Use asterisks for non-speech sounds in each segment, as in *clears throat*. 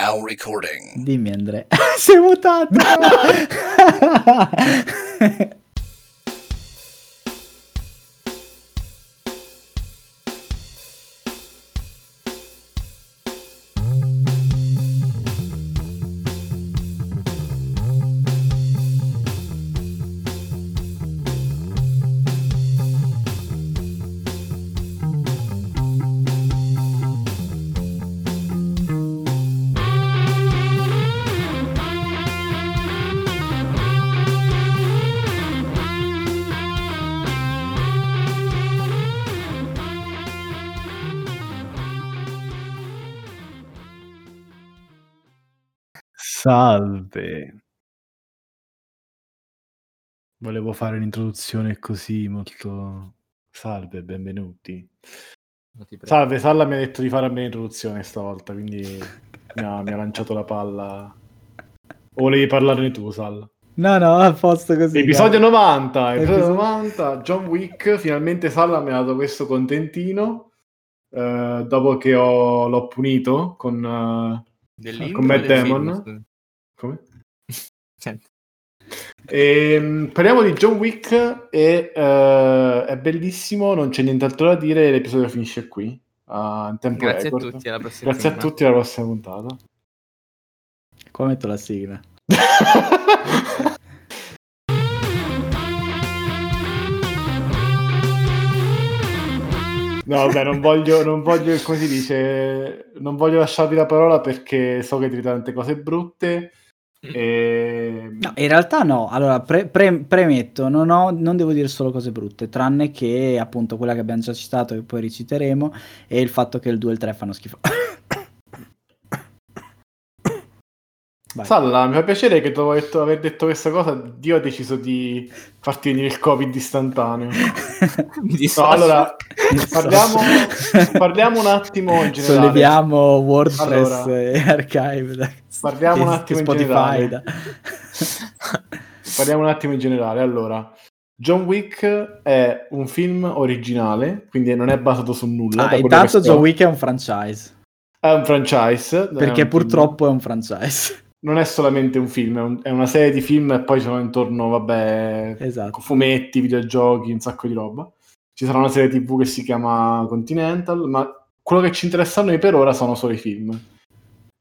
Now recording. Dimmi Andrea. *laughs* Sei mutato! *laughs* Salve. Volevo fare un'introduzione così molto salve, benvenuti. Salve, Salla mi ha detto di fare a me l'introduzione stavolta, quindi *laughs* mi ha, mi ha lanciato la palla. O volevi parlarne tu, Salla? No, no, a posto così. Episodio 90, episodio 90, John Wick, finalmente Salla mi ha dato questo contentino, eh, dopo che ho, l'ho punito con, uh, con Matt Damon. Come? E, ehm, parliamo di John Wick e uh, è bellissimo, non c'è nient'altro da dire, l'episodio finisce qui. Uh, in tempo Grazie record. a tutti, alla prossima Grazie a tutti, alla prossima puntata. Qua metto la sigla. No, vabbè, non voglio, non voglio, come si dice, non voglio lasciarvi la parola perché so che dite tante cose brutte. E... No, in realtà no. Allora, pre- pre- premetto, non, ho, non, devo dire solo cose brutte, tranne che appunto quella che abbiamo già citato, che poi reciteremo, e il fatto che il 2 e il 3 fanno schifo. *coughs* Vai. Salla, mi fa piacere che dopo detto, aver detto questa cosa, Dio ha deciso di farti venire il Covid istantaneo. *laughs* no, allora, *laughs* parliamo, parliamo, un attimo in generale. Solleviamo WordPress allora, e Archive. Parliamo un attimo in generale. Da. *laughs* parliamo un attimo in generale. Allora, John Wick è un film originale, quindi non è basato su nulla. Ah, intanto John Wick è un franchise. È un franchise. Perché è un purtroppo film. è un franchise non è solamente un film, è, un, è, una serie di film e poi sono intorno, vabbè, esatto. fumetti, videogiochi, un sacco di roba. Ci sarà una serie tv che si chiama Continental, ma quello che ci interessa a noi per ora sono solo i film.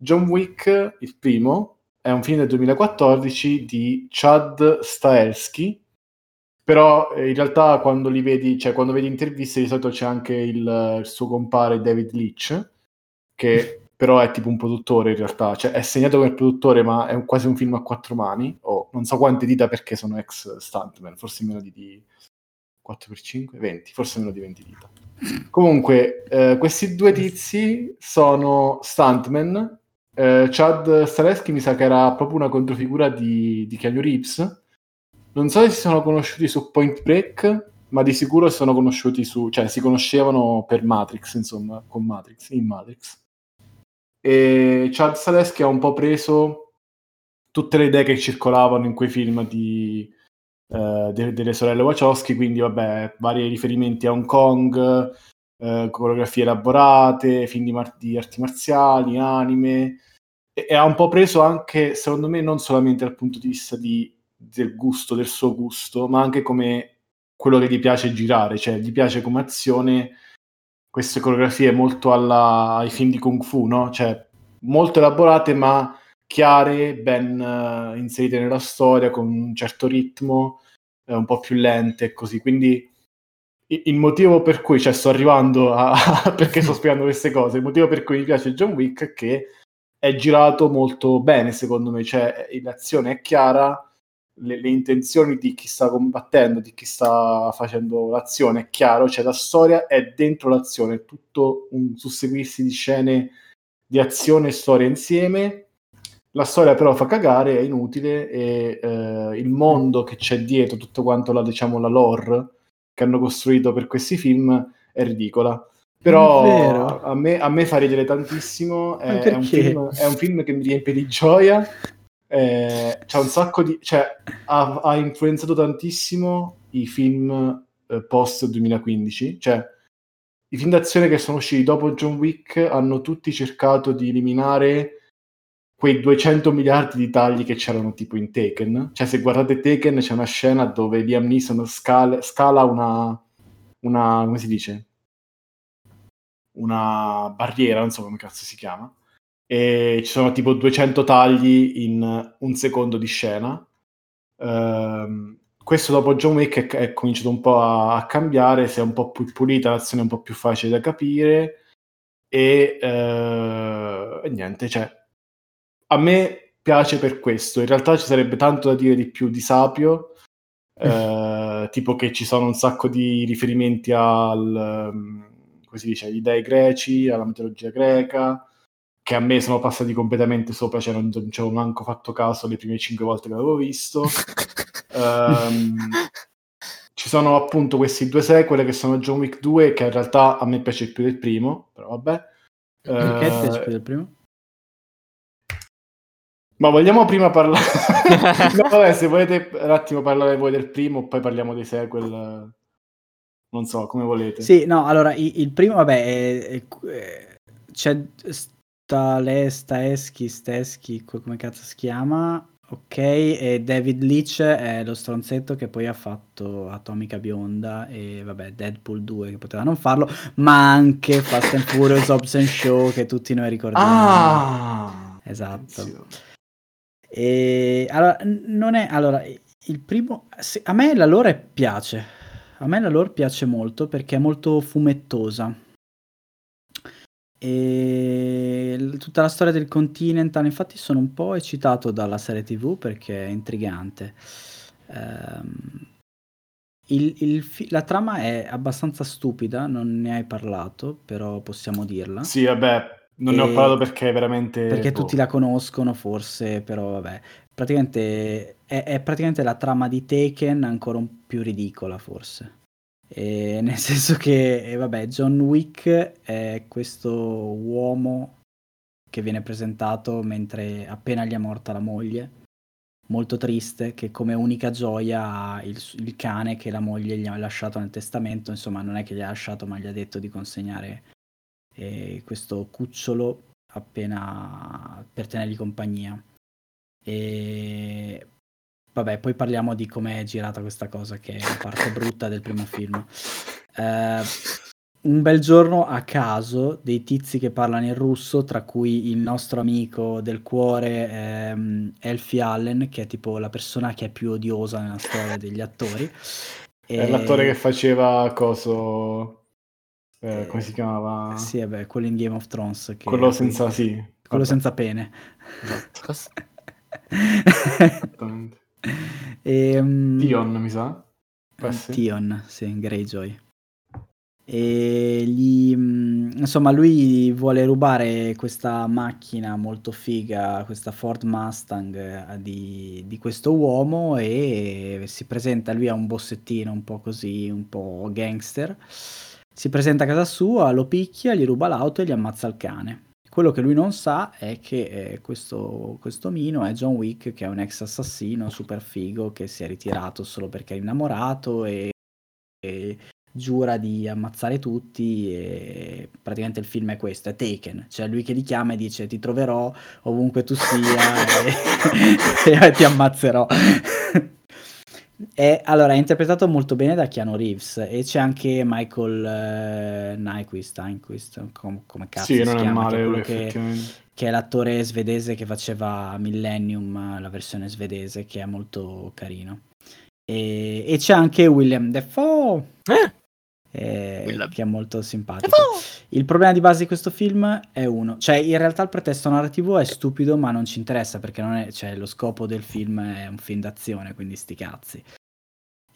John Wick, il primo, è un film del 2014 di Chad Stahelski, però eh, in realtà quando li vedi, cioè quando vedi interviste di solito c'è anche il, il suo compare David Leitch, che però è tipo un produttore in realtà, cioè è segnato come produttore ma è un, quasi un film a quattro mani, o non so quante dita perché sono ex stuntman, forse meno di, di 4x5, 20, forse meno di 20 dita. Comunque, eh, questi due tizi sono stuntman, eh, Chad Stareschi mi sa che era proprio una controfigura di, di Keanu Reeves, non so se si sono conosciuti su Point Break, ma di sicuro si sono conosciuti su, cioè si conoscevano per Matrix, insomma, con Matrix, in Matrix. E Chad Saleschi ha un po' preso tutte le idee che circolavano in quei film di, uh, de- delle sorelle Wachowski, quindi vabbè, vari riferimenti a Hong Kong, uh, coreografie elaborate, film di, mar- di arti marziali, anime, e-, ha un po' preso anche, secondo me, non solamente dal punto di vista di, del gusto, del suo gusto, ma anche come quello che gli piace girare, cioè gli piace come azione queste coreografie molto alla, ai film di Kung Fu, no? Cioè, molto elaborate ma chiare, ben uh, inserite nella storia, con un certo ritmo, eh, un po' più lente e così. Quindi il motivo per cui, cioè sto arrivando a, *laughs* perché sto spiegando queste cose, il motivo per cui mi piace John Wick è che è girato molto bene secondo me, cioè l'azione è chiara, le, le, intenzioni di chi sta combattendo, di chi sta facendo l'azione, è chiaro, cioè la storia è dentro l'azione, è tutto un susseguirsi di scene di azione e storia insieme. La storia però fa cagare, è inutile e eh, il mondo che c'è dietro, tutto quanto la, diciamo, la lore che hanno costruito per questi film è ridicola. Però a me, a me, fa ridere tantissimo, è, un film, è un film che mi riempie di gioia. Eh, c'è un sacco di... cioè, ha, ha influenzato tantissimo i film eh, post 2015, cioè i film d'azione che sono usciti dopo John Wick hanno tutti cercato di eliminare quei 200 miliardi di tagli che c'erano tipo in Taken. Cioè, se guardate Taken c'è una scena dove Liam Neeson scala, scala una, una, come si dice? Una barriera, non so come cazzo si chiama. E ci sono tipo 200 tagli in un secondo di scena. Um, questo dopo John Wick è, è cominciato un po' a, a, cambiare, si è un po' più pulita, l'azione è un po' più facile da capire e, uh, e niente, cioè a me piace per questo. In realtà ci sarebbe tanto da dire di più di Sapio, *laughs* eh, tipo che ci sono un sacco di riferimenti al, um, come si dice, agli dei greci, alla mitologia greca, che a me sono passati completamente sopra, cioè non, non ci avevo manco fatto caso le prime cinque volte che l'avevo visto. um, *laughs* ci sono appunto questi due sequel che sono John Wick 2, che in realtà a me piace più del primo, però vabbè. Perché uh, piace più del primo? Ma vogliamo prima parlare... *laughs* *laughs* no, vabbè, se volete un attimo parlare voi del primo, poi parliamo dei sequel. Non so, come volete. Sì, no, allora, il, il primo, vabbè, è, è, è, c'è Stale, Staeschi, Steschi, come cazzo si chiama, ok, e David Leach è lo stronzetto che poi ha fatto Atomica Bionda e, vabbè, Deadpool 2 che poteva non farlo, ma anche Fast and Furious, *laughs* Hobbs and Show che tutti noi ricordiamo. Ah! Esatto. E allora, non è allora il primo se, a me la lore piace. A me la lore piace molto perché è molto fumettosa. E tutta la storia del Continental, infatti, sono un po' eccitato dalla serie TV perché è intrigante. Um, il, il la trama è abbastanza stupida, non ne hai parlato, però possiamo dirla. Sì, vabbè, non ne ho parlato perché veramente... Perché boh. tutti la conoscono forse, però vabbè. Praticamente è, è, praticamente la trama di Taken ancora più ridicola forse. E *laughs* nel senso che, eh, vabbè, John Wick è questo uomo che viene presentato mentre appena gli è morta la moglie, molto triste, che come unica gioia ha il, il cane che la moglie gli ha lasciato nel testamento, insomma non è che gli ha lasciato ma gli ha detto di consegnare e questo cucciolo appena per tenergli compagnia. E vabbè, poi parliamo di come è girata questa cosa, che è la parte *laughs* brutta del primo film. Eh, un bel giorno a caso dei tizi che parlano in russo, tra cui il nostro amico del cuore ehm, Elfie Allen, che è tipo la persona che è più odiosa nella storia degli attori. *laughs* È l'attore che faceva coso eh, come si chiamava? Sì, vabbè, quello in Game of Thrones. quello senza, sì. Quello vabbè. senza pene. Esatto. *laughs* Esattamente. E, um, Tion, mi sa? Eh, sì. Tion, sì, Greyjoy. E gli, mm, insomma, lui vuole rubare questa macchina molto figa, questa Ford Mustang eh, di, di questo uomo e si presenta lui a un bossettino un po' così, un po' gangster si presenta a casa sua, lo picchia, gli ruba l'auto e gli ammazza il cane. Quello che lui non sa è che eh, questo, questo Mino è John Wick, che è un ex assassino super figo che si è ritirato solo perché è innamorato e, e giura di ammazzare tutti e praticamente il film è questo, è Taken, cioè lui che li chiama e dice ti troverò ovunque tu sia *laughs* e, *laughs* e ti ammazzerò. È, allora, è interpretato molto bene da Keanu Reeves e c'è anche Michael eh, Nyquist, Nyquist com- come cazzo sì, si non chiama, è male, lui, che, che, è l'attore svedese che faceva Millennium, la versione svedese, che è molto carino. E, e c'è anche William Defoe, eh? Eh, che è molto simpatico. Defoe! Il problema di base di questo film è uno, cioè in realtà il pretesto narrativo è stupido ma non ci interessa perché non è, cioè, lo scopo del film è un film d'azione, quindi sti cazzi.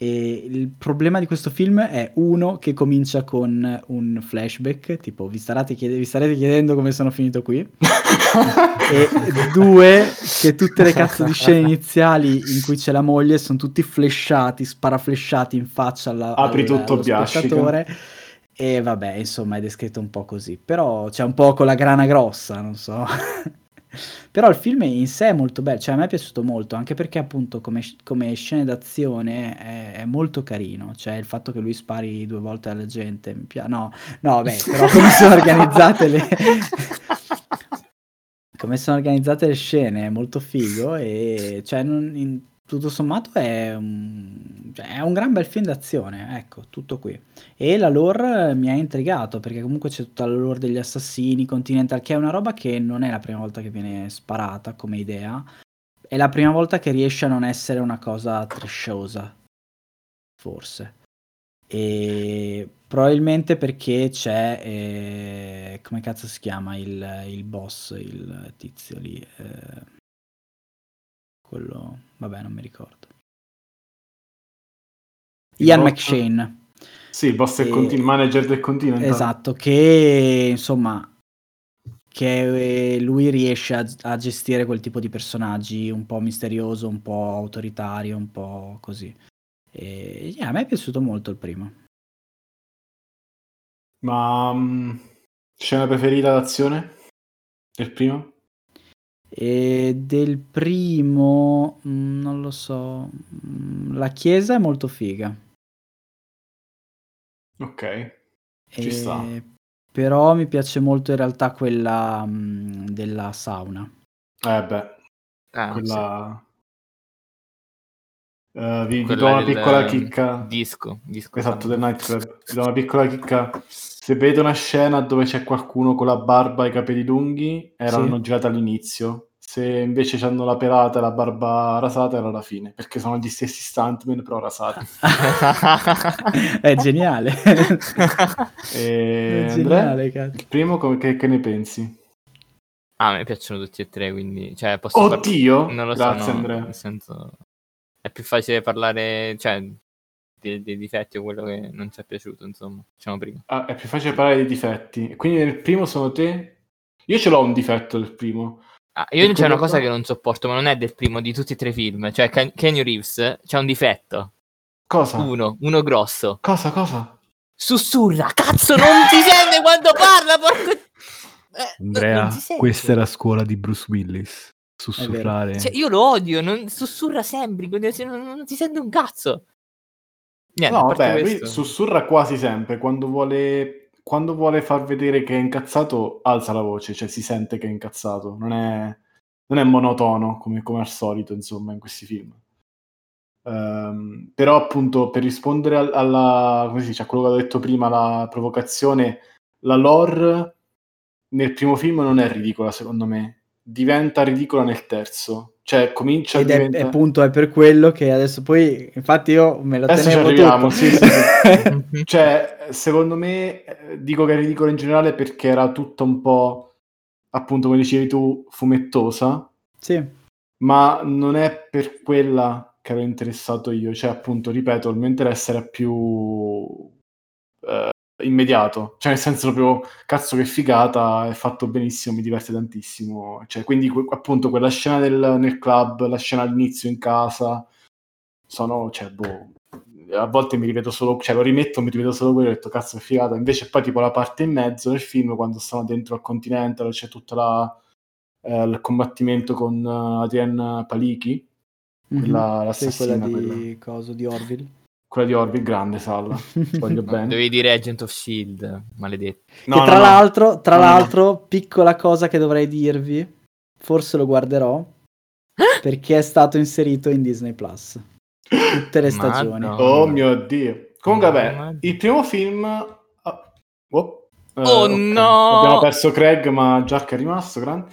E il problema di questo film è uno che comincia con un flashback, tipo vi, chiede- vi starete chiedendo come sono finito qui, *laughs* e due che tutte le cazzo di scene iniziali in cui c'è la moglie sono tutti flashati, sparaflashati in faccia alla, Apri al, tutto spettatore. E vabbè, insomma, è descritto un po' così. Però c'è un po' con la grana grossa, non so. *laughs* Però il film in sé è molto bello, cioè a me è piaciuto molto, anche perché appunto come, come scene d'azione è, è, molto carino, cioè il fatto che lui spari due volte alla gente, mi piace, no, no, beh, però come sono organizzate le... *laughs* come sono organizzate le scene è molto figo e cioè, non, in, tutto sommato è un, cioè, è un, gran bel film d'azione, ecco, tutto qui. E la lore mi ha intrigato perché comunque c'è tutta la lore degli assassini, Continental, che è una roba che non è la prima volta che viene sparata come idea, è la prima volta che riesce a non essere una cosa tresciosa, forse. E probabilmente perché c'è, eh, come cazzo si chiama il, il boss, il tizio lì, eh, quello, vabbè non mi ricordo. Ian McShane. Sì, il boss e... del continu- manager del continente. Esatto, che insomma che lui riesce a, a, gestire quel tipo di personaggi un po' misterioso, un po' autoritario, un po' così. E yeah, a me è piaciuto molto il primo. Ma um, scena preferita d'azione? Del primo? E del primo, mm, non lo so, mm, la chiesa è molto figa. Ok, ci e... sta. Però mi piace molto in realtà quella mh, della sauna. Eh beh, ah, quella... Sì. Uh, vi, vi, do una piccola chicca. Disco, disco esatto, del nightclub. Vi do una piccola chicca. Se vedete una scena dove c'è qualcuno con la barba e i capelli lunghi, erano sì. girate all'inizio. Se invece hanno la pelata e la barba rasata, era la fine. Perché sono gli stessi stuntman, però rasati. *laughs* È geniale. e... *laughs* È geniale, cazzo. Il primo, come, che, che ne pensi? Ah, a me piacciono tutti e tre, quindi... Cioè, posso Oddio! Par- non lo Grazie, so, no, Andrea. Nel senso è più facile parlare, cioè, dei, dei, difetti o quello che non ci è piaciuto, insomma, diciamo prima. Ah, è più facile parlare dei difetti. Quindi nel primo sono te? Io ce l'ho un difetto del primo. Ah, io c'è una cosa che non sopporto, ma non è del primo, di tutti e tre i film. Cioè, Ken- Kenny Reeves c'è un difetto. Cosa? Uno, uno grosso. Cosa, cosa? Sussurra, cazzo, non si sente quando parla, porco... Eh, Andrea, questa è la scuola di Bruce Willis sussurrare. Cioè, io lo odio, non, sussurra sempre, non, non si sente un cazzo. Niente, no, vabbè, lui sussurra quasi sempre quando vuole, quando vuole far vedere che è incazzato, alza la voce, cioè si sente che è incazzato, non è, non è monotono come, come, al solito, insomma, in questi film. Um, però appunto per rispondere alla, come si dice, a quello che ho detto prima, la provocazione, la lore nel primo film non è ridicola secondo me, diventa ridicola nel terzo. Cioè, comincia Ed a diventare... È, appunto, è per quello che adesso poi, infatti io me lo adesso tenevo tutto. Sì, sì, sì. *laughs* cioè, secondo me, eh, dico che è ridicola in generale perché era tutto un po', appunto, come dicevi tu, fumettosa. Sì. Ma non è per quella che ero interessato io. Cioè, appunto, ripeto, il mio interesse era più... Eh, immediato, cioè nel senso proprio cazzo che figata, è fatto benissimo, mi diverte tantissimo. Cioè, quindi appunto quella scena del, nel club, la scena all'inizio in casa, sono, cioè, boh, a volte mi ripeto solo, cioè lo rimetto, mi ripeto solo quello e ho detto cazzo che figata. Invece poi tipo la parte in mezzo del film, quando stanno dentro al Continental, c'è tutto la, eh, il combattimento con uh, Adrian Paliki, mm-hmm. la, l'assassina. Sì, quella di, quella. Coso, di Orville quella di Orbi grande Salla *laughs* voglio bene. Dovevi dire Agent of Shield maledetto. No, no, tra, no. L'altro, tra no, l'altro piccola cosa che dovrei dirvi forse lo guarderò perché è stato inserito in Disney Plus. Tutte le stagioni. oh mio dio. Comunque vabbè il primo film oh, oh, oh okay. no! Abbiamo perso Craig ma Jack è rimasto grande.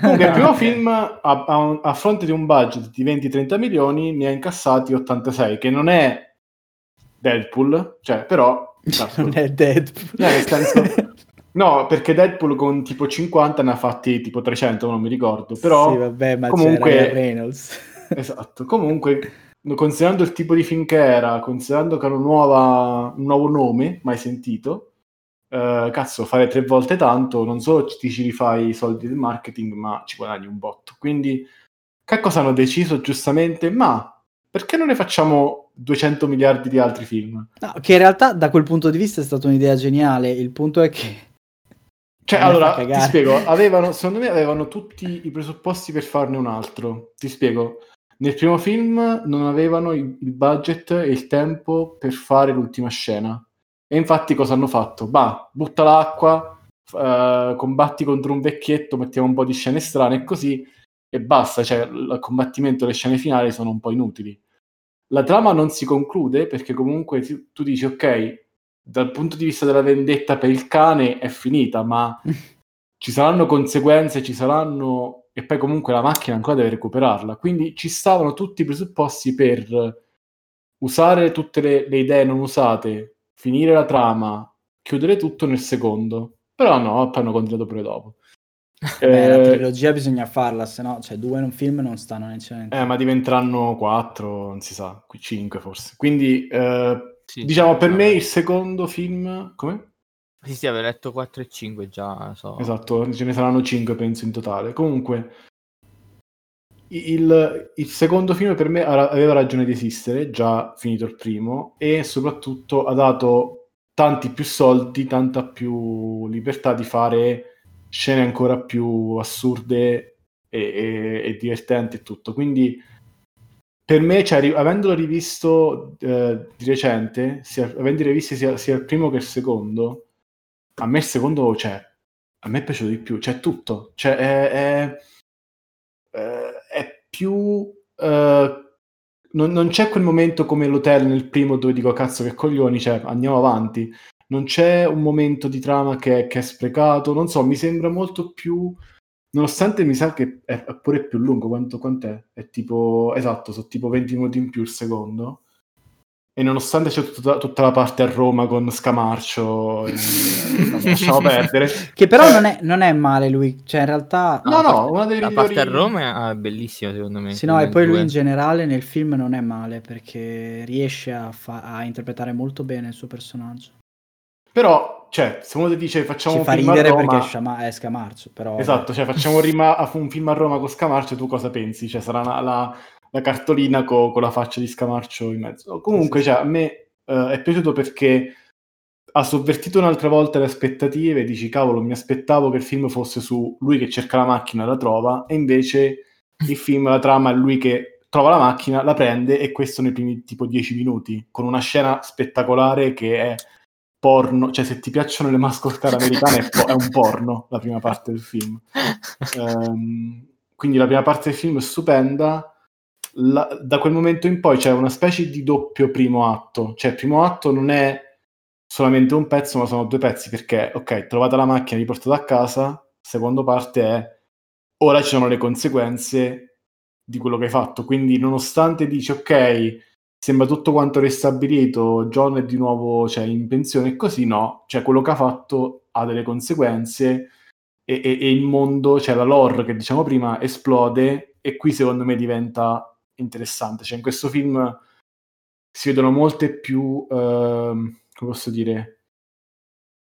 Comunque il primo *laughs* film a, a, a fronte di un budget di 20-30 milioni ne ha incassati 86 che non è Deadpool, cioè, però... *laughs* non è Deadpool. Eh, senso... *laughs* No, perché Deadpool con tipo 50 ne ha fatti tipo 300, non mi ricordo, però... Sì, vabbè, ma comunque... Reynolds. *laughs* esatto, comunque, considerando il tipo di film che era, considerando che era nuova, un nuovo nome, mai sentito, eh, cazzo, fare tre volte tanto, non solo ti ci rifai i soldi del marketing, ma ci guadagni un botto. Quindi, che cosa hanno deciso giustamente? Ma perché non ne facciamo 200 miliardi di altri film? No, che in realtà da quel punto di vista è stata un'idea geniale, il punto è che... Cioè, allora, ti spiego, avevano, secondo me avevano tutti i presupposti per farne un altro. Ti spiego, nel primo film non avevano il, il budget e il tempo per fare l'ultima scena. E infatti cosa hanno fatto? Bah, butta l'acqua, uh, combatti contro un vecchietto, mettiamo un po' di scene strane e così, e basta, cioè il combattimento, le scene finali sono un po' inutili. La trama non si conclude perché comunque tu, tu dici, ok, dal punto di vista della vendetta per il cane è finita, ma *laughs* ci saranno conseguenze, ci saranno... e poi comunque la macchina ancora deve recuperarla. Quindi ci stavano tutti i presupposti per usare tutte le, le idee non usate, finire la trama, chiudere tutto nel secondo. Però no, poi hanno continuato pure dopo. Beh, eh, la trilogia bisogna farla, se no, cioè due in un film non stanno necessariamente. Eh, ma diventeranno quattro, non si sa, cinque forse. Quindi, eh, sì, diciamo, per me il secondo film... Come? Sì, sì, avevo letto 4 e 5 già, so. Esatto, ce ne saranno 5 penso in totale. Comunque, il, il, secondo film per me aveva ragione di esistere, già finito il primo, e soprattutto ha dato tanti più soldi, tanta più libertà di fare scene ancora più assurde e, e, e divertenti e tutto. Quindi per me, cioè, avendolo rivisto eh, di recente, sia, avendo rivisto sia, sia, il primo che il secondo, a me il secondo, cioè, a me è piaciuto di più, c'è tutto, cioè, è, è, è più... Uh, non, non, c'è quel momento come l'hotel nel primo dove dico cazzo che coglioni, cioè andiamo avanti. Non c'è un momento di trama che, che è sprecato, non so, mi sembra molto più Nonostante mi sa che è pure più lungo, quanto quant'è? È tipo, esatto, sono tipo 20 minuti in più il secondo. E nonostante c'è tutta, tutta la parte a Roma con Scamarcio, *laughs* e... lasciamo perdere. Che però eh. non, è, non, è, male lui, cioè in realtà... No, no, una delle La migliori... parte a Roma è bellissima secondo me. Sì, no, e poi lui in generale nel film non è male perché riesce a, fa- a interpretare molto bene il suo personaggio. Però, cioè, se uno ti dice facciamo Ci un fa film a Roma... perché Sciama- è Scamarcio, però... Esatto, cioè facciamo rima- un film a Roma con Scamarcio, tu cosa pensi? Cioè sarà la, la, la cartolina co- con la faccia di Scamarcio in mezzo. Comunque, sì, sì. Cioè, a me uh, è piaciuto perché ha sovvertito un'altra volta le aspettative, dici cavolo, mi aspettavo che il film fosse su lui che cerca la macchina e la trova, e invece il film, la trama è lui che trova la macchina, la prende e questo nei primi tipo dieci minuti, con una scena spettacolare che è porno, cioè se ti piacciono le mascotte *laughs* americane è, po- è, un porno la prima parte del film. Um, quindi la prima parte del film è stupenda. La, da quel momento in poi c'è una specie di doppio primo atto, cioè il primo atto non è solamente un pezzo, ma sono due pezzi perché, ok, trovata la macchina, riportata a casa, secondo parte è ora ci sono le conseguenze di quello che hai fatto. Quindi, nonostante dici, ok, sembra tutto quanto ristabilito, John è di nuovo cioè, in pensione e così no, cioè quello che ha fatto ha delle conseguenze e, e, e il mondo, cioè la lore che diciamo prima, esplode e qui secondo me diventa interessante, cioè in questo film si vedono molte più, eh, come posso dire,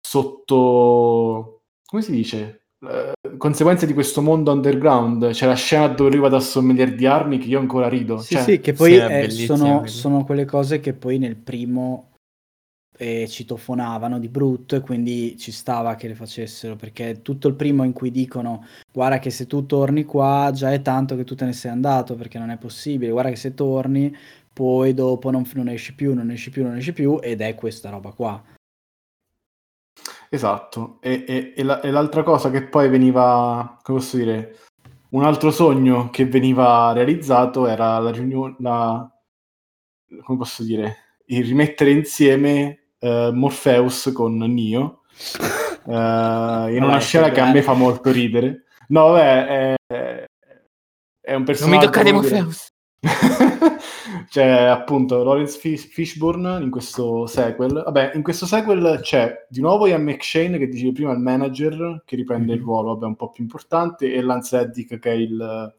sotto, come si dice? Eh, conseguenze di questo mondo underground. C'è la scena dove lui va da sommelier di armi che io ancora rido. Sì, cioè, sì, che poi sì, è, sono, sono, quelle cose che poi nel primo eh, citofonavano di brutto e quindi ci stava che le facessero perché tutto il primo in cui dicono guarda che se tu torni qua già è tanto che tu te ne sei andato perché non è possibile, guarda che se torni poi dopo non, non esci più, non esci più, non esci più ed è questa roba qua Esatto, e, e, e, la, e, l'altra cosa che poi veniva, come posso dire, un altro sogno che veniva realizzato era la riunione, la, come posso dire, il rimettere insieme uh, Morpheus con Neo uh, *laughs* in una scena che a me fa molto ridere. No, vabbè, è, è un personaggio... Non mi toccate Morpheus! *laughs* c'è appunto Lawrence Fish- Fishburne in questo sequel. Vabbè, in questo sequel c'è di nuovo Ian McShane che dicevi prima il manager che riprende mm-hmm. il ruolo, vabbè, un po' più importante, e Lance Reddick che è il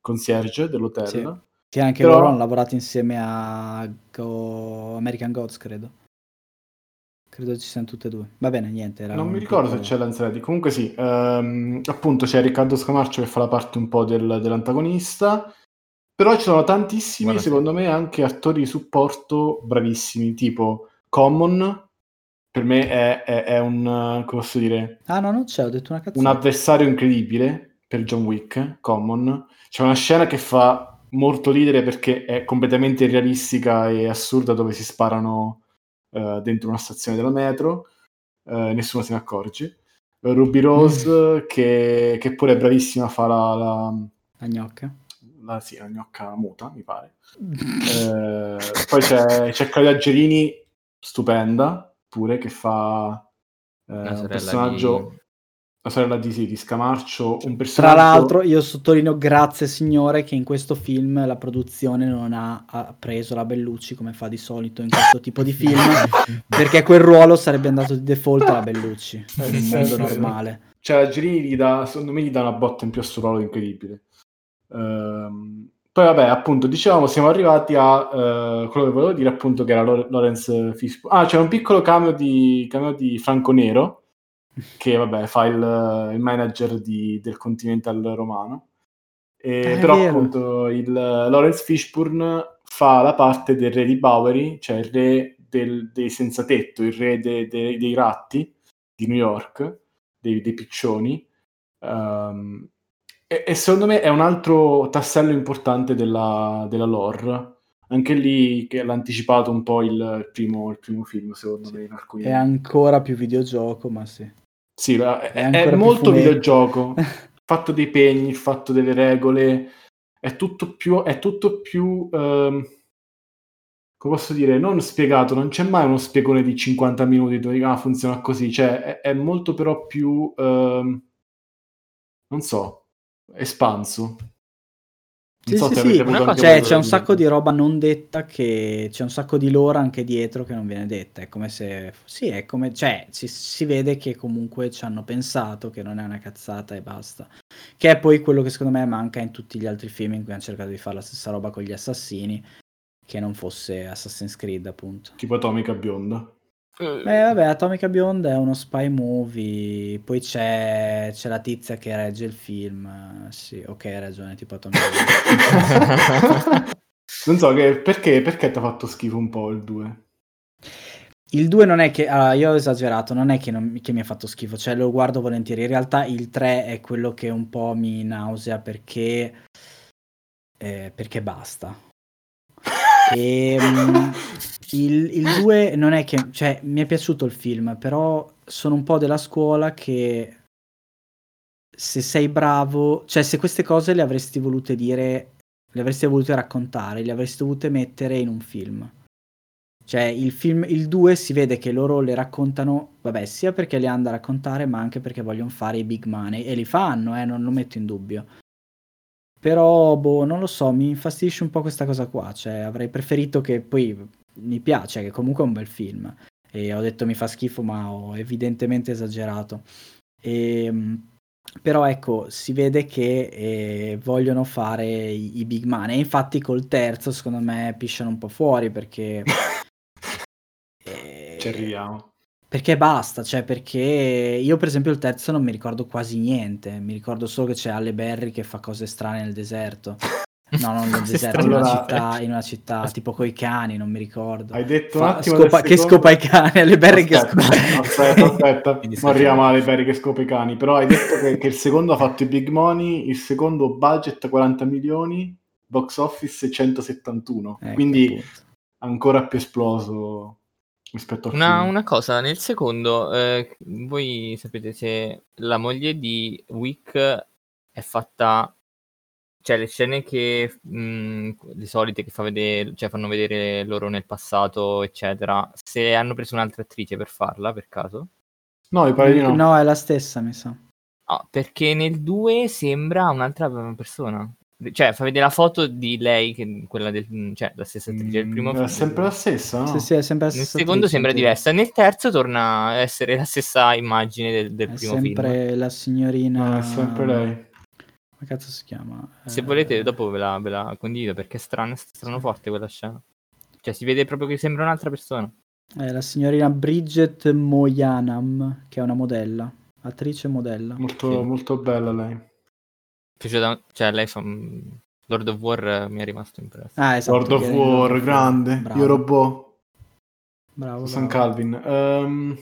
concierge dell'hotel. Sì. Che anche Però... loro hanno lavorato insieme a Go... American Gods, credo. Credo ci siano tutte e due. Va bene, niente. non mi ricordo se c'è Lance Reddick. Comunque sì, um, appunto c'è Riccardo Scamarcio che fa la parte un po' del, dell'antagonista però ci sono tantissimi, Buona secondo me, anche attori di supporto bravissimi, tipo Common, per me è, è, è un, come posso dire... Ah no, non c'è, ho detto una cazzata. Un avversario incredibile per John Wick, Common. C'è una scena che fa molto ridere perché è completamente irrealistica e assurda dove si sparano uh, dentro una stazione della metro, uh, nessuno se ne accorge. Ruby Rose, mm. che, che, pure è bravissima a fare la, la... la gnocca. La, sì, la gnocca muta, mi pare. eh, poi c'è, c'è Claudia Gerini, stupenda, pure, che fa eh, un personaggio... Di la sorella di, sì, di Scamarcio, un personaggio... Tra l'altro io sottolineo grazie signore che in questo film la produzione non ha, ha preso la Bellucci come fa di solito in questo tipo di film, *laughs* perché quel ruolo sarebbe andato di default alla Bellucci, in un mondo normale. Cioè la Girini gli dà, secondo me gli dà una botta in più a suo ruolo incredibile. Ehm, poi vabbè, appunto, dicevamo, siamo arrivati a uh, quello che volevo dire appunto che era Lorenz Fishburne. Ah, c'è un piccolo cameo di, cameo di Franco Nero, che vabbè fa il, il manager di, del Continental romano. E, però vero. appunto il Lawrence Fishburne fa la parte del re di Bowery, cioè il re del, dei senza tetto, il re de, de, dei ratti di New York, dei, dei piccioni. Um, e, e, secondo me è un altro tassello importante della, della lore. Anche lì che l'ha anticipato un po' il primo, il primo film, secondo sì. me. In alcuni... È ancora più videogioco, ma sì. Sì, è, è, è molto videogioco. *laughs* il fatto dei pegni, il fatto delle regole, è tutto più... È tutto più um, come posso dire, non spiegato, non c'è mai uno spiegone di 50 minuti dove ah, funziona così, cioè è, è molto però più, um, non so, espanso. Sì, so sì, sì. Cioè, c'è un sacco di roba non detta che c'è un sacco di lore anche dietro che non viene detta. È come se sì, è come cioè, si, si vede che comunque ci hanno pensato che non è una cazzata e basta. Che è poi quello che secondo me manca in tutti gli altri film in cui hanno cercato di fare la stessa roba con gli assassini, che non fosse Assassin's Creed, appunto. Tipo Atomica Bionda. Eh, vabbè, Atomica Beyond è uno spy movie, poi c'è, c'è la tizia che regge il film. Sì, ok, hai ragione, tipo Atomica Beyond. *laughs* non so, che, perché, perché ti ha fatto schifo un po' il 2? Il 2 non è che, allora, io ho esagerato, non è che, non, che, mi ha fatto schifo, cioè lo guardo volentieri. In realtà il 3 è quello che un po' mi nausea perché, eh, perché basta. E, um, il, il 2 non è che, cioè, mi è piaciuto il film, però sono un po' della scuola che se sei bravo, cioè se queste cose le avresti volute dire, le avresti volute raccontare, le avresti dovute mettere in un film. Cioè il film, il 2 si vede che loro le raccontano, vabbè, sia perché le hanno da raccontare, ma anche perché vogliono fare i big money e li fanno, eh, non lo metto in dubbio. Però, boh, non lo so, mi infastidisce un po' questa cosa qua. Cioè, avrei preferito che poi mi piace, che comunque è un bel film. E ho detto mi fa schifo, ma ho evidentemente esagerato. E, ehm, però ecco, si vede che eh, vogliono fare i, i, big money. E infatti col terzo, secondo me, pisciano un po' fuori perché... *laughs* eh, Ci arriviamo. Perché basta, cioè perché io per esempio il terzo non mi ricordo quasi niente, mi ricordo solo che c'è Alle Berry che fa cose strane nel deserto. No, non nel *laughs* deserto, in una città, in una città tipo coi cani, non mi ricordo. Hai detto Fa, un attimo scopa, che scopa i cani, alle berry che scopa. Aspetta, aspetta, non arriviamo alle berry che scopa i cani, però hai detto che, che, il secondo ha fatto i big money, il secondo budget 40 milioni, box office 171, ecco, quindi appunto. ancora più esploso rispetto al una, una cosa, nel secondo, eh, voi sapete se la moglie di Wick è fatta cioè le scene che mh, le solite che fa vedere, cioè fanno vedere loro nel passato, eccetera, se hanno preso un'altra attrice per farla per caso? No, mi pare di no. No, è la stessa, mi sa. Ah, perché nel 2 sembra un'altra persona. Cioè, fa vedere la foto di lei, che, quella del, cioè, la stessa attrice del primo film. È sempre la stessa, no? Sì, sì, è sempre la stessa. Nel secondo attrice, sembra diversa, nel terzo torna a essere la stessa immagine del, del primo film. È sempre la signorina... No, è sempre lei. Come cazzo si chiama? Se eh... volete, dopo ve la, ve la, condivido perché è strano, è strano forte quella scena. Cioè, si vede proprio che sembra un'altra persona. È la signorina Bridget Moyanam, che è una modella, attrice modella. Molto, sì. molto bella lei. Cioè, lei fa. Lord of War mi è rimasto impresso. Ah, esatto, Lord of War, Lord grande. Bravo. Io robot. Bravo. San bravo. Calvin. Um,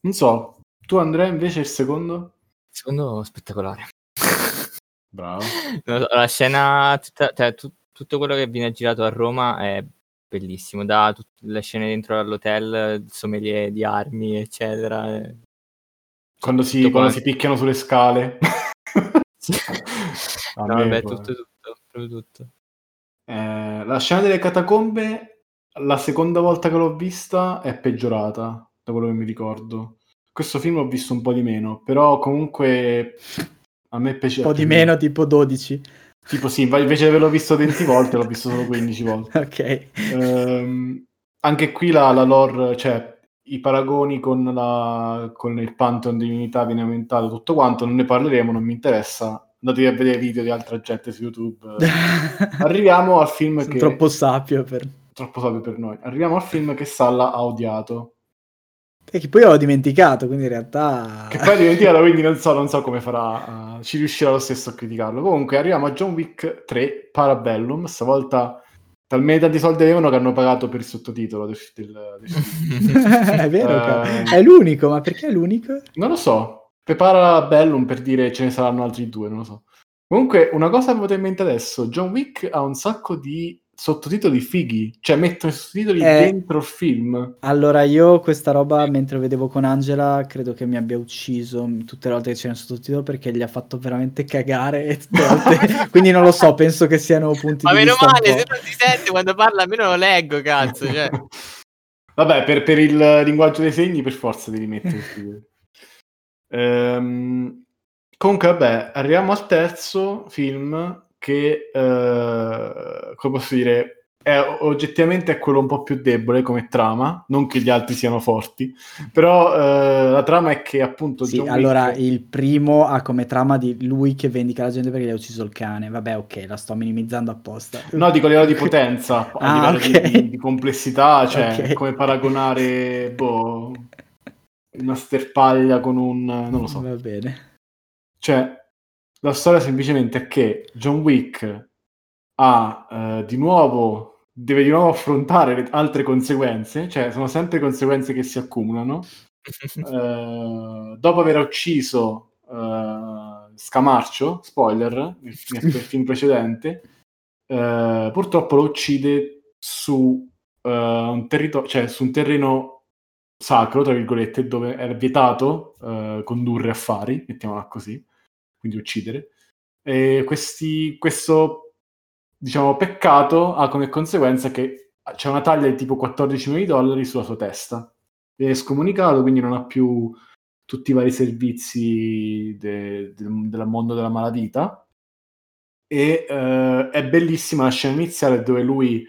non so, tu Andrea invece il secondo? Il secondo spettacolare. *laughs* Bravo. La scena, tutta, cioè, tu, tutto quello che viene girato a Roma è bellissimo, da tutte le scene dentro all'hotel, sommelier di armi, eccetera. Quando si, quando si picchiano sulle scale. *laughs* no, vabbè, tutto, tutto, proprio tutto. Eh, la scena delle catacombe, la seconda volta che l'ho vista, è peggiorata, da quello che mi ricordo. Questo film l'ho visto un po' di meno, però comunque a me piace. Un po' di meno, tipo 12. Tipo sì, invece di averlo visto 20 volte, l'ho visto solo 15 volte. *laughs* ok. Um, anche qui la, la lore, cioè i paragoni con, la, con il Pantheon di Divinità viene aumentato tutto quanto, non ne parleremo, non mi interessa. Andatevi a vedere video di altra gente su YouTube. *laughs* Arriviamo al film Sono che... Troppo sapio per... Troppo sapio per noi. Arriviamo al film che Salla ha odiato. E che poi ho dimenticato, quindi in realtà... Che poi ho dimenticato, quindi non so, non so come farà, uh, ci riuscirà lo stesso a criticarlo. Comunque arriviamo a John Wick 3, Parabellum, stavolta talmente tanti soldi avevano che hanno pagato per il sottotitolo del, del, del *laughs* È vero, uh, è l'unico, ma perché è l'unico? Non lo so, prepara Bellum per dire ce ne saranno altri due, non lo so. Comunque, una cosa che mi in mente adesso, John Wick ha un sacco di sottotitoli fighi, cioè mettono i sottotitoli eh, dentro il film. Allora io questa roba mentre vedevo con Angela credo che mi abbia ucciso tutte le volte che c'era il sottotitolo perché gli ha fatto veramente cagare *laughs* quindi non lo so, penso che siano punti Ma di meno male, se non si sente quando parla almeno lo leggo, cazzo, cioè. *laughs* Vabbè, per, per, il linguaggio dei segni per forza devi mettere *laughs* ehm, Comunque, vabbè, arriviamo al terzo film che, eh, come posso dire, è oggettivamente è quello un po' più debole come trama, non che gli altri siano forti, però eh, la trama è che appunto... Sì, allora Wick... il primo ha come trama di lui che vendica la gente perché gli ha ucciso il cane, vabbè ok, la sto minimizzando apposta. No, dico a livello di potenza, *laughs* a ah, livello okay. di, di, complessità, cioè okay. come paragonare, boh, una sterpaglia con un... non lo so. Va bene. Cioè, la storia semplicemente è che John Wick ha eh, di nuovo deve di nuovo affrontare altre conseguenze, cioè sono sempre conseguenze che si accumulano. *laughs* eh, dopo aver ucciso eh, Scamarcio, spoiler, nel, *laughs* nel film precedente, eh, purtroppo lo uccide su, eh, un territorio, cioè su un terreno sacro, tra virgolette, dove è vietato eh, condurre affari, mettiamola così quindi uccidere. E questi, questo diciamo, peccato ha come conseguenza che c'è una taglia di tipo 14 milioni di dollari sulla sua testa. Viene scomunicato, quindi non ha più tutti i vari servizi de, de, del mondo della malavita. E uh, è bellissima la scena iniziale dove lui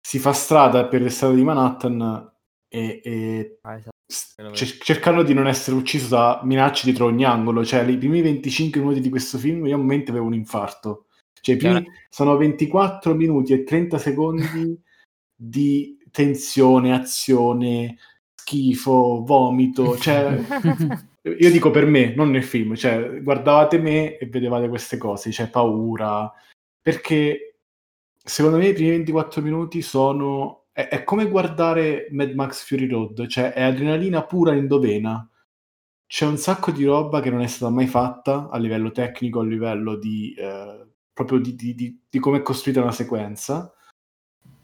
si fa strada per le strade di Manhattan e, e ah, esatto c- cercando di non essere ucciso da minacce dietro ogni angolo. Cioè, i primi 25 minuti di questo film io a un momento avevo un infarto. Cioè, primi sono 24 minuti e 30 secondi *laughs* di tensione, azione, schifo, vomito. Cioè, *laughs* io dico per me, non nel film. Cioè, guardavate me e vedevate queste cose, cioè paura. Perché secondo me i primi 24 minuti sono è, è, come guardare Mad Max Fury Road, cioè è adrenalina pura indovena. C'è un sacco di roba che non è stata mai fatta a livello tecnico, a livello di eh, proprio di, di, di, di come è costruita una sequenza.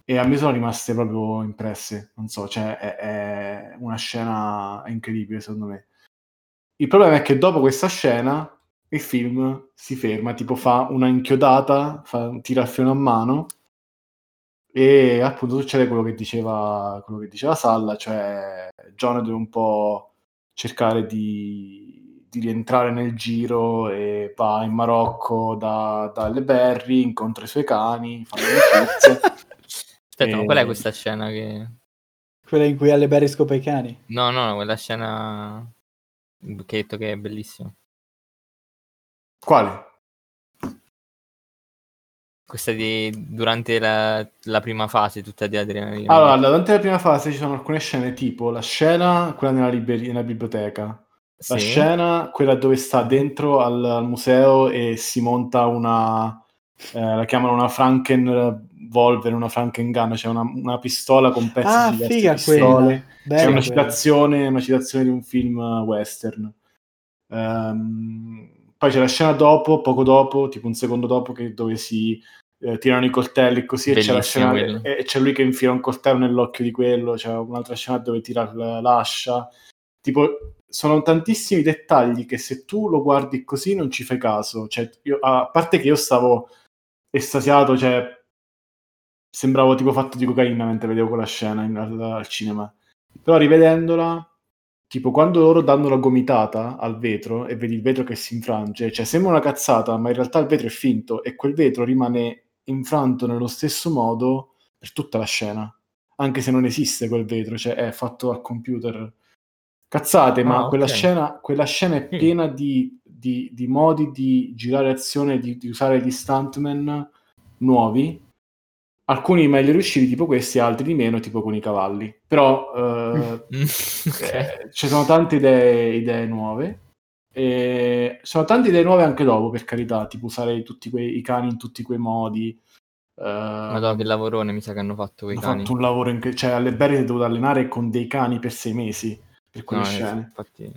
E a me sono rimaste proprio impresse. Non so, cioè è, è una scena incredibile secondo me. Il problema è che dopo questa scena il film si ferma, tipo fa una inchiodata, fa, tira il freno a mano e appunto succede quello che diceva, quello che diceva Salla, cioè John deve un po' cercare di, di rientrare nel giro e va in Marocco da, dalle Berry, incontra i suoi cani, fanno amicizie. *laughs* Aspetta, e... ma qual è questa scena che... Quella in cui alle Berry scopa i cani? No, no, quella scena che hai detto che è bellissima. Quale? Questa di durante la, la, prima fase, tutta di adrenalina. Allora, durante la prima fase ci sono alcune scene, tipo la scena, quella nella, liber- nella biblioteca. La sì. scena, quella dove sta dentro al, al museo e si monta una. Eh, la chiamano una Franken Volver, una Franken Gun, cioè una, una pistola con pezzi ah, di figa pistole. C'è una citazione, una citazione di un film western. Um, poi c'è la scena dopo, poco dopo, tipo un secondo dopo, che, dove si eh, tirano i coltelli così e c'è, la scena, e c'è, lui che infila un coltello nell'occhio di quello, c'è un'altra scena dove tira l'ascia. Tipo, sono tantissimi dettagli che se tu lo guardi così non ci fai caso. Cioè, io, a parte che io stavo estasiato, cioè sembravo tipo fatto di cocaina mentre vedevo quella scena in, al, al, cinema. Però rivedendola, tipo quando loro danno la gomitata al vetro e vedi il vetro che si infrange, cioè sembra una cazzata, ma in realtà il vetro è finto e quel vetro rimane infranto nello stesso modo per tutta la scena, anche se non esiste quel vetro, cioè è fatto al computer cazzate, ah, ma okay. quella, scena, quella, scena, è piena di, di, di, modi di girare azione, di, di, usare gli stuntman nuovi. Alcuni meglio riusciti, tipo questi, altri di meno, tipo con i cavalli. Però *laughs* eh, okay. eh, ci sono tante idee, idee nuove. E sono tante idee nuove anche dopo, per carità, tipo usare tutti quei, i cani in tutti quei modi. Uh, Madonna, che lavorone mi sa che hanno fatto quei hanno cani. fatto un lavoro in che, cioè alle Berry si è dovuto allenare con dei cani per sei mesi per quelle no, scene. Infatti...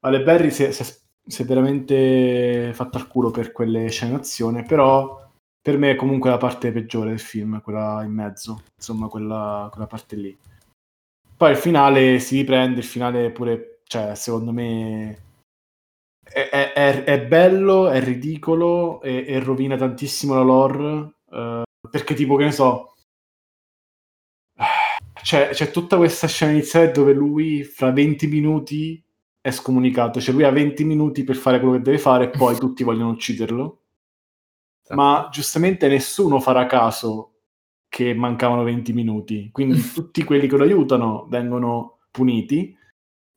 Ale Berry si è, si, è, si è, veramente fatto al culo per quelle scene d'azione, però per me è comunque la parte peggiore del film, quella in mezzo, insomma quella, quella parte lì. Poi il finale si riprende, il finale pure, cioè secondo me è, è, è bello, è ridicolo e, e, rovina tantissimo la lore, uh, perché tipo che ne so c'è, c'è, tutta questa scena iniziale dove lui fra 20 minuti è scomunicato, cioè lui ha 20 minuti per fare quello che deve fare e poi tutti vogliono ucciderlo. Esatto. Ma giustamente nessuno farà caso che mancavano 20 minuti, quindi *laughs* tutti quelli che lo aiutano vengono puniti,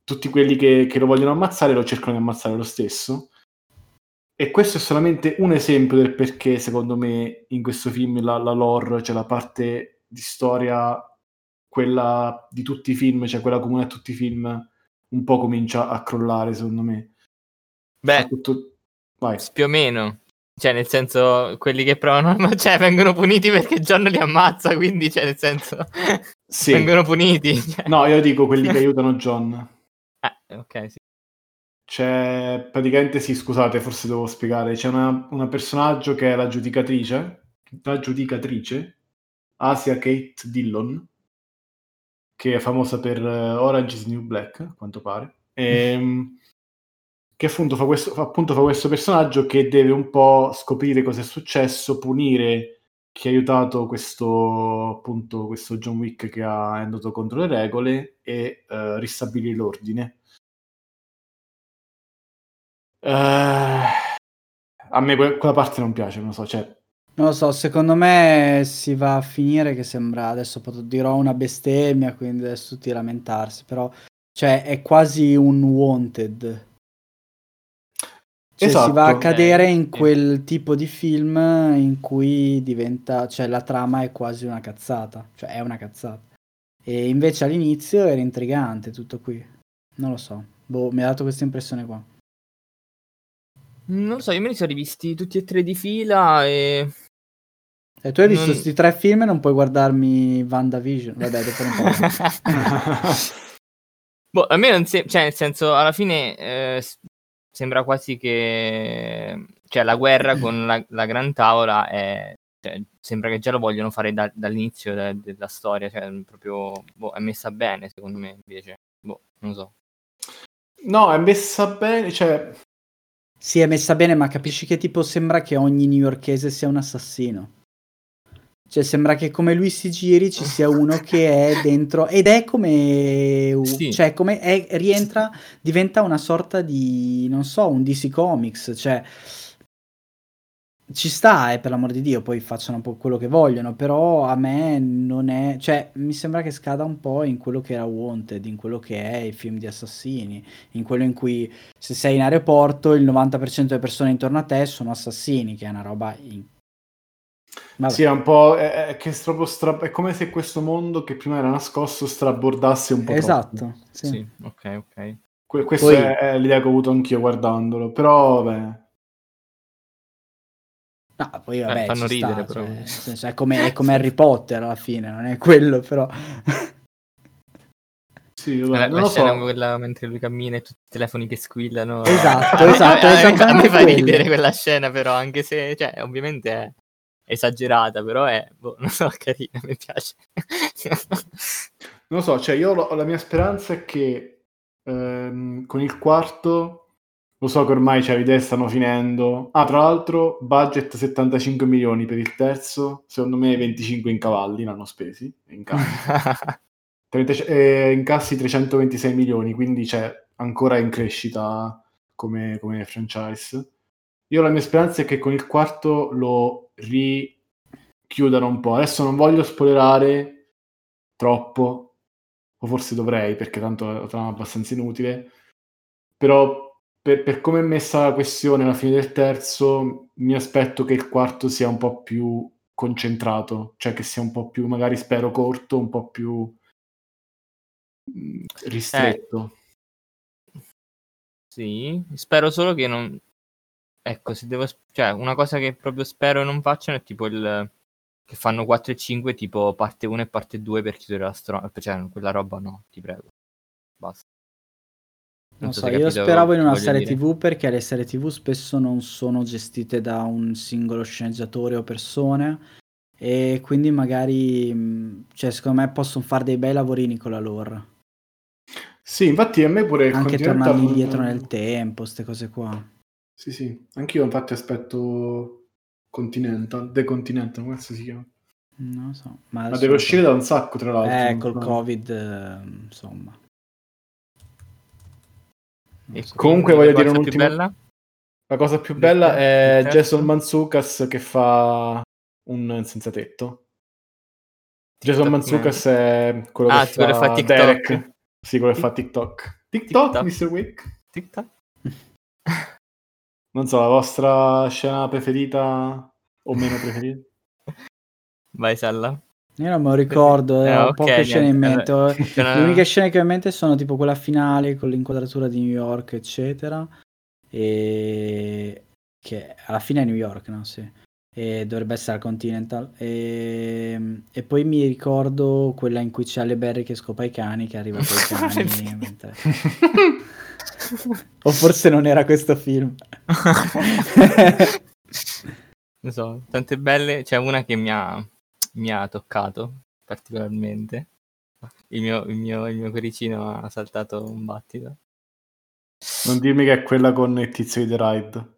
tutti quelli che, che lo vogliono ammazzare lo cercano di ammazzare lo stesso. E questo è solamente un esempio del perché, secondo me, in questo film la, la lore, cioè la parte di storia quella di tutti i film, cioè quella comune a tutti i film, un po' comincia a crollare, secondo me. Beh, tutto... più o meno. Cioè, nel senso, quelli che provano, *laughs* ma cioè, vengono puniti perché John li ammazza, quindi, cioè, nel senso, *laughs* sì. vengono puniti. Cioè. No, io dico quelli che *laughs* aiutano John. Eh, ok, sì. C'è, praticamente, sì, scusate, forse devo spiegare, c'è una, una personaggio che è la giudicatrice, la giudicatrice, Asia Kate Dillon, che è famosa per uh, Orange is New Black, a quanto pare. E, ehm, che appunto fa, questo, appunto fa questo personaggio che deve un po' scoprire cosa è successo, punire chi ha aiutato questo, appunto, questo John Wick che ha, è andato contro le regole e uh, ristabilire l'ordine. Uh, a me quella parte non piace, non so, cioè non lo so, secondo me si va a finire che sembra, adesso dirò una bestemmia, quindi adesso tutti lamentarsi, però cioè è quasi un wanted. Cioè esatto. si va a esatto. cadere in quel tipo di film in cui diventa, cioè la trama è quasi una cazzata, cioè è una cazzata. E invece all'inizio era intrigante tutto qui. Non lo so, boh, mi ha dato questa impressione qua. Non lo so, io me li sono rivisti tutti e tre di fila e e tu hai visto questi non... tre film e non puoi guardarmi WandaVision? Vabbè, dopo non *laughs* boh, a me non sembra, cioè nel senso, alla fine eh, sembra quasi che cioè, la guerra *clears throat* con la, la Gran Tavola è... Cioè, sembra che già lo vogliono fare da, dall'inizio de, della storia, cioè proprio boh, è messa bene secondo me invece, boh, non so. No, è messa bene, cioè... Sì, è messa bene, ma capisci che tipo sembra che ogni newyorkese sia un assassino. Cioè, sembra che come lui si giri ci sia uno che è dentro ed è come, sì. cioè, come è, rientra, diventa una sorta di, non so, un DC Comics, cioè ci sta, eh, per l'amor di Dio, poi facciano un po' quello che vogliono, però a me non è, cioè mi sembra che scada un po' in quello che era Wanted, in quello che è il film di assassini, in quello in cui se sei in aeroporto il 90% delle persone intorno a te sono assassini, che è una roba in- Vabbè. Sì, è un po'. È, è, che stra- stra- è come se questo mondo che prima era nascosto strabordasse un po'. Esatto. Troppo. Sì. sì. ok, ok. Que- questa Poi... è, l'idea che ho avuto anch'io guardandolo, però vabbè. No, poi vabbè, eh, fanno ridere, sta, però. Cioè, senso, è, come, è come Harry Potter alla fine, non è quello, però. Sì, vabbè, la, la scena so. quella mentre lui cammina e tutti i telefoni che squillano. Esatto, *laughs* esatto. a, me, a me fa ridere quella scena, però, anche se, cioè, ovviamente è esagerata, però è, boh, *laughs* non so, carina, mi piace. non lo so, cioè io lo, la mia speranza è che ehm, con il quarto lo so che ormai cioè, le idee stanno finendo. Ah, tra l'altro, budget 75 milioni per il terzo, secondo me 25 in cavalli l'hanno spesi, in *laughs* cassi. 30, eh, incassi 326 milioni, quindi c'è cioè, ancora in crescita come, come franchise. Io la mia speranza è che con il quarto lo richiudano un po'. Adesso non voglio spoilerare troppo, o forse dovrei perché tanto è una trama abbastanza inutile, però per, per come è messa la questione alla fine del terzo, mi aspetto che il quarto sia un po' più concentrato, cioè che sia un po' più, magari spero corto, un po' più mm, ristretto. Eh, sì, spero solo che non... Ecco, se devo... Cioè, una cosa che proprio spero non facciano è tipo il... Che fanno 4 e 5, tipo parte 1 e parte 2 per chiudere la storia. Cioè, quella roba no, ti prego. Basta. Non, so, io speravo in una serie dire. TV perché le serie TV spesso non sono gestite da un singolo sceneggiatore o persone e quindi magari, cioè, secondo me possono fare dei bei lavorini con la lore. Sì, infatti a me pure anche tornare indietro nel tempo, queste cose qua. Sì, sì, anch'io infatti aspetto Continental, The Continental, come si chiama? Non lo so, ma, ma deve uscire da un sacco tra l'altro. Eh, col no? Covid, eh, insomma. E comunque voglio dire un'ultima bella? La cosa più bella è Jason Manzukas che fa un senza tetto. Jason Manzukas è quello ah, che fa, fa TikTok. Derek. Sì, quello che fa TikTok. TikTok, TikTok. Mr. Wick? TikTok. Non so, la vostra scena preferita o meno preferita? *laughs* Vai, Salla. Io non me lo ricordo, eh, ho okay, poche scene in mente. *laughs* Le uniche scene che ho in mente sono tipo quella finale con l'inquadratura di New York, eccetera. E che alla fine è New York, no? Sì. E dovrebbe essere al Continental. E... e poi mi ricordo quella in cui c'è le Berry che scopa i cani, che arriva con i *laughs* cani. mentre... o forse non era questo film. non so, tante belle. C'è una che mi ha mi ha toccato particolarmente. Il mio, il mio, il mio cuoricino ha saltato un battito. Non dirmi che è quella con il tizio di The Ride.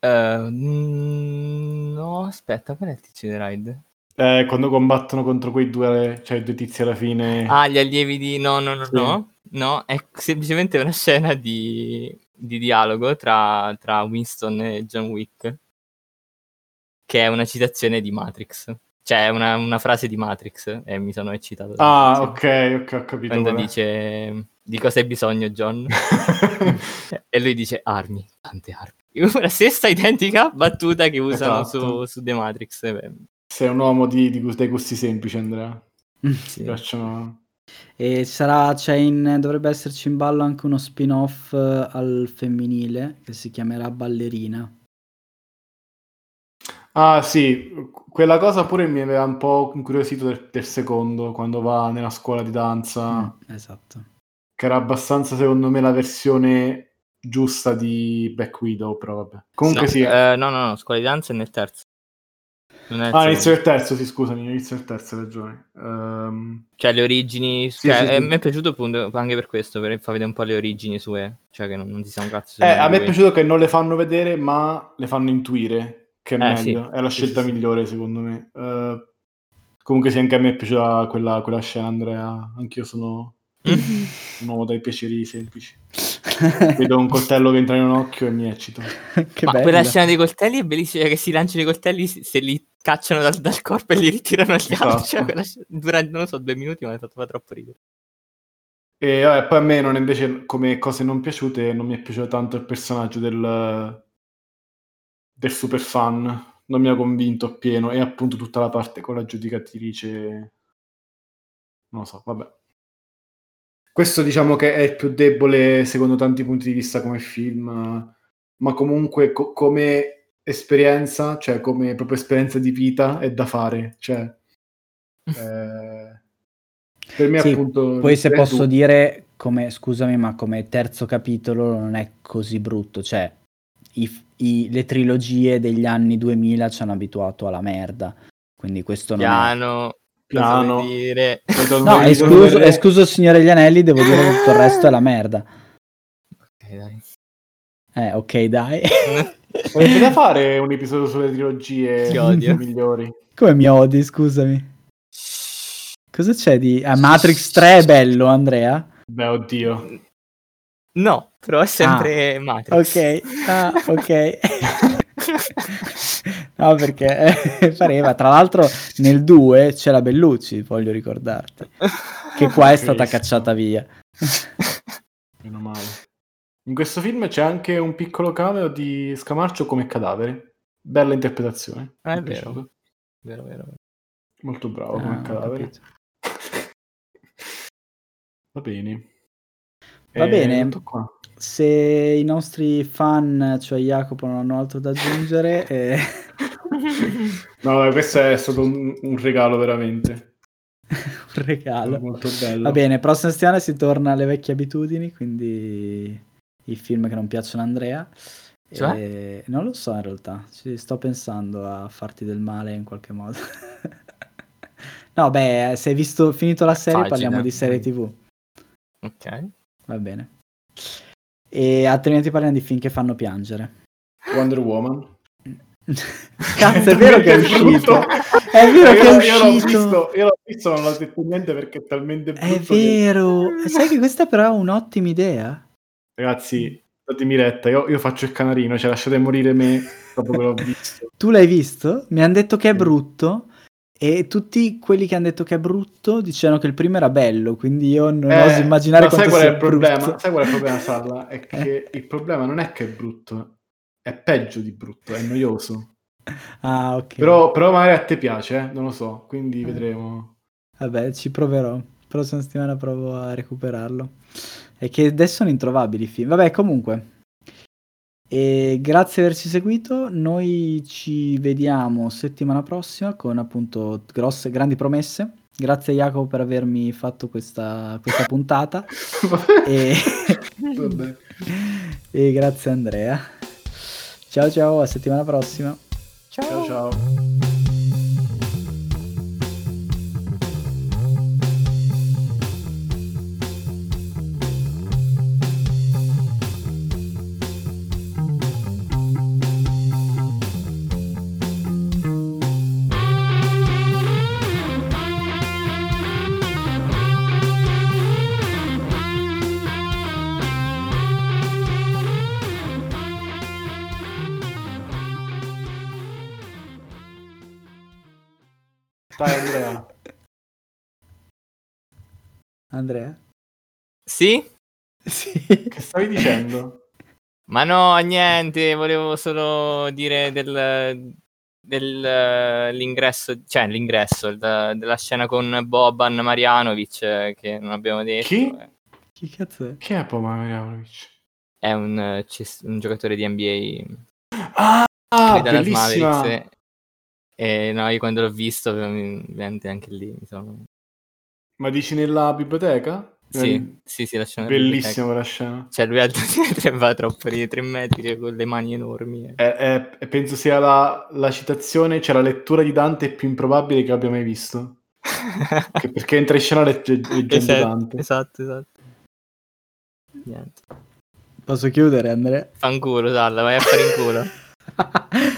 Uh, no, aspetta, qual è il tizio di The Ride? Eh, quando combattono contro quei due, cioè due tizi alla fine. Ah, gli allievi di... No, no, no, sì. no. No, è semplicemente una scena di, di dialogo tra, tra Winston e John Wick che è una citazione di Matrix. Cioè, una, una frase di Matrix e mi sono eccitato. Ah, ok, ok, ho capito. Quando qual dice di cosa hai bisogno, John? *laughs* e lui dice armi, tante armi. *laughs* La stessa identica battuta che usano esatto. su, su, The Matrix. Sei un uomo di, di, dei gusti semplici, Andrea. sì. piacciono... E sarà, in, dovrebbe esserci in ballo anche uno spin-off eh, al femminile che si chiamerà Ballerina. Ah sì, quella cosa pure mi aveva un po' incuriosito del, del secondo, quando va nella scuola di danza. Mm, esatto. Che era abbastanza, secondo me, la versione giusta di Black Widow, però vabbè. Comunque no, sì. Eh, no, no, no, scuola di danza è nel terzo. Ah, inizio del terzo, sì, scusami, inizio del terzo, hai ragione. Um... Cioè, le origini... Sì, cioè, sì, sì. mi è piaciuto appunto anche per questo, per far vedere un po' le origini sue. Cioè, che non, non ti sa un cazzo. Eh, a me è piaciuto che non le fanno vedere, ma le fanno intuire che è eh, meglio, è la scelta migliore secondo me. Uh, comunque sì, anche a me è piaciuta quella, quella scena, Andrea. Anch'io sono *laughs* un uomo dai piaceri semplici. *laughs* Vedo un coltello che entra in un occhio e mi eccito. *laughs* che Ma bella. quella scena dei coltelli è bellissima, che si lanciano i coltelli se li cacciano dal, dal corpo e li ritirano agli esatto. altri. Cioè, quella, dura, non lo so, due minuti, ma mi ha fatto troppo ridere. E vabbè, poi a me non invece come cose non piaciute, non mi è piaciuto tanto il personaggio del, del super fan non mi ha convinto appieno e appunto tutta la parte con la giudicatrice non lo so, vabbè. Questo diciamo che è il più debole secondo tanti punti di vista come film, ma comunque co- come esperienza, cioè come proprio esperienza di vita è da fare, cioè *laughs* eh, per me sì, appunto poi se posso tu... dire come scusami, ma come terzo capitolo non è così brutto, cioè i, i, le trilogie degli anni 2000 ci hanno abituato alla merda. Quindi questo non Piano, è... Piano. Dire... No, escluso, escluso il Signore degli Anelli, devo dire che tutto il resto è la merda. Ok, dai. Eh, ok, dai. *laughs* Volete da fare un episodio sulle trilogie migliori? Come mi odi, scusami? Cosa c'è di... Ah, Matrix 3 è bello, Andrea? Beh, oddio. No, però è sempre ah, Matrix. Ok, ah, ok. *laughs* no, perché eh, *laughs* pareva. Tra l'altro nel 2 c'è la Bellucci, voglio ricordarti. Che qua è stata cacciata via. Meno male. In questo film c'è anche un piccolo cameo di Scamarcio come cadavere. Bella interpretazione. Ah, è vero. vero. Vero, Molto bravo come ah, cadavere. *laughs* Va bene. Va eh, bene. Se i nostri fan, cioè Jacopo, non hanno altro da aggiungere... *laughs* Eh... no, questo è stato un, un regalo veramente. *laughs* un regalo. Molto bello. Va bene, prossima settimana si torna alle vecchie abitudini, quindi i film che non piacciono a Andrea. Cioè? E... Non lo so in realtà, ci sto pensando a farti del male in qualche modo. *laughs* no, beh, se hai visto, finito la serie Facile. parliamo di serie tv. Ok. Va bene. E altrimenti parliamo di film che fanno piangere. Wonder Woman. *laughs* Cazzo, è vero che è uscito. È vero che è uscito. Io l'ho visto, l'ho non ho detto niente perché è talmente brutto. È vero. Che... Sai che questa però è un'ottima idea. Ragazzi, datemi retta, io, io, faccio il canarino, cioè lasciate morire me dopo che l'ho *laughs* visto. tu l'hai visto? Mi hanno detto che è brutto. E tutti quelli che hanno detto che è brutto dicevano che il primo era bello, quindi io non eh, oso immaginare ma sai qual è il problema? Sai qual è il problema, Salla? *laughs* È che il problema non è che è brutto, è peggio di brutto, è noioso. Ah, ok. Però, però magari a te piace, eh? non lo so, quindi eh. vedremo. Vabbè, ci proverò. Prossima settimana provo a recuperarlo. È che adesso sono introvabili i film. Vabbè, comunque. E grazie di averci seguito. Noi ci vediamo settimana prossima con appunto grosse, grandi promesse. Grazie Jacopo per avermi fatto questa, questa puntata. *laughs* e... *laughs* e grazie Andrea. Ciao ciao, a settimana prossima. ciao. ciao. ciao. Andrea? Sì? *laughs* Sì. Che stavi dicendo? Ma no, niente, volevo solo dire del, dell'ingresso, cioè l'ingresso da, della scena con Boban Marjanovic che non abbiamo detto. Chi? Chi cazzo è? Chi è Boban Marjanovic? È un, un, giocatore di NBA. Ah, ah bellissima! Mavericks, e no, io quando l'ho visto, ovviamente anche lì mi sono... Ma dici nella biblioteca? Sì, eh, sì, sì, la scena Bellissima quella scena. Cioè lui alto *laughs* va troppo di tre metri con le mani enormi. E, e, e penso sia la, la, citazione, cioè la lettura di Dante più improbabile che abbia mai visto. *laughs* perché entra in scena leggendo esatto, Dante. Esatto, esatto. Niente. Posso chiudere, Andrea? Fanculo, Salla, vai a fare in culo. *laughs*